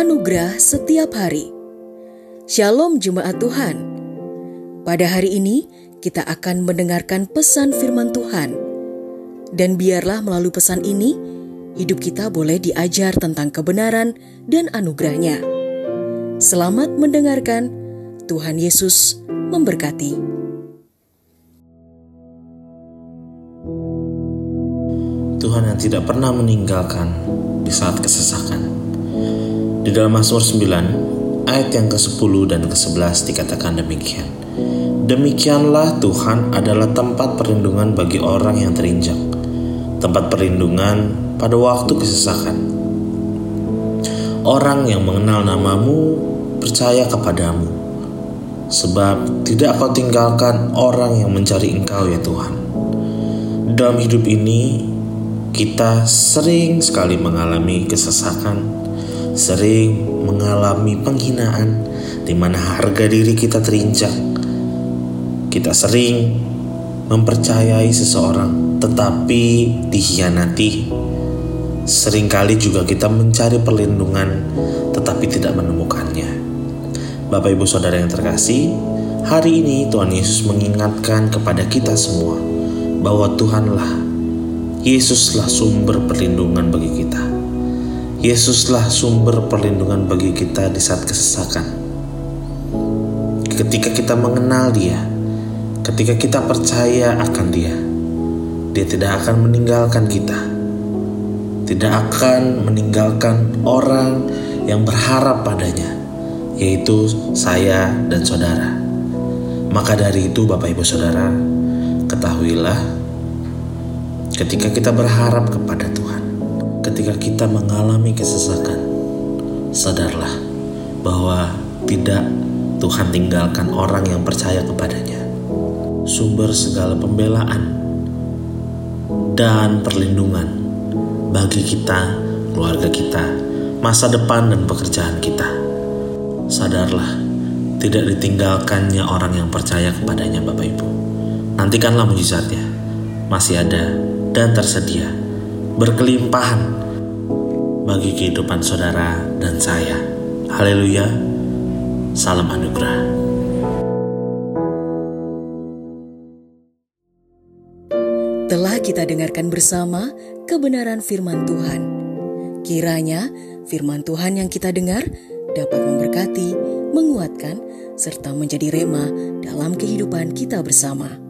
Anugerah setiap hari. Shalom jemaat Tuhan. Pada hari ini kita akan mendengarkan pesan firman Tuhan. Dan biarlah melalui pesan ini hidup kita boleh diajar tentang kebenaran dan anugerahnya. Selamat mendengarkan. Tuhan Yesus memberkati. Tuhan yang tidak pernah meninggalkan di saat kesesakan. Di dalam Mazmur 9, ayat yang ke-10 dan ke-11 dikatakan demikian. Demikianlah Tuhan adalah tempat perlindungan bagi orang yang terinjak, tempat perlindungan pada waktu kesesakan. Orang yang mengenal namamu percaya kepadamu, sebab tidak kau tinggalkan orang yang mencari engkau ya Tuhan. Dalam hidup ini, kita sering sekali mengalami kesesakan, sering mengalami penghinaan, di mana harga diri kita terinjak. Kita sering mempercayai seseorang, tetapi dikhianati. Seringkali juga kita mencari perlindungan, tetapi tidak menemukannya. Bapak, ibu, saudara yang terkasih, hari ini Tuhan Yesus mengingatkan kepada kita semua bahwa Tuhanlah Yesuslah sumber perlindungan bagi kita. Yesuslah sumber perlindungan bagi kita di saat kesesakan. Ketika kita mengenal Dia, ketika kita percaya akan Dia, Dia tidak akan meninggalkan kita. Tidak akan meninggalkan orang yang berharap padanya, yaitu saya dan saudara. Maka dari itu, Bapak Ibu Saudara, ketahuilah ketika kita berharap kepada Tuhan, ketika kita mengalami kesesakan, sadarlah bahwa tidak Tuhan tinggalkan orang yang percaya kepadanya. Sumber segala pembelaan dan perlindungan bagi kita, keluarga kita, masa depan dan pekerjaan kita. Sadarlah, tidak ditinggalkannya orang yang percaya kepadanya Bapak Ibu. Nantikanlah mujizatnya, masih ada dan tersedia, berkelimpahan bagi kehidupan saudara dan saya. Haleluya, salam anugerah. Telah kita dengarkan bersama kebenaran firman Tuhan. Kiranya firman Tuhan yang kita dengar dapat memberkati, menguatkan, serta menjadi rema dalam kehidupan kita bersama.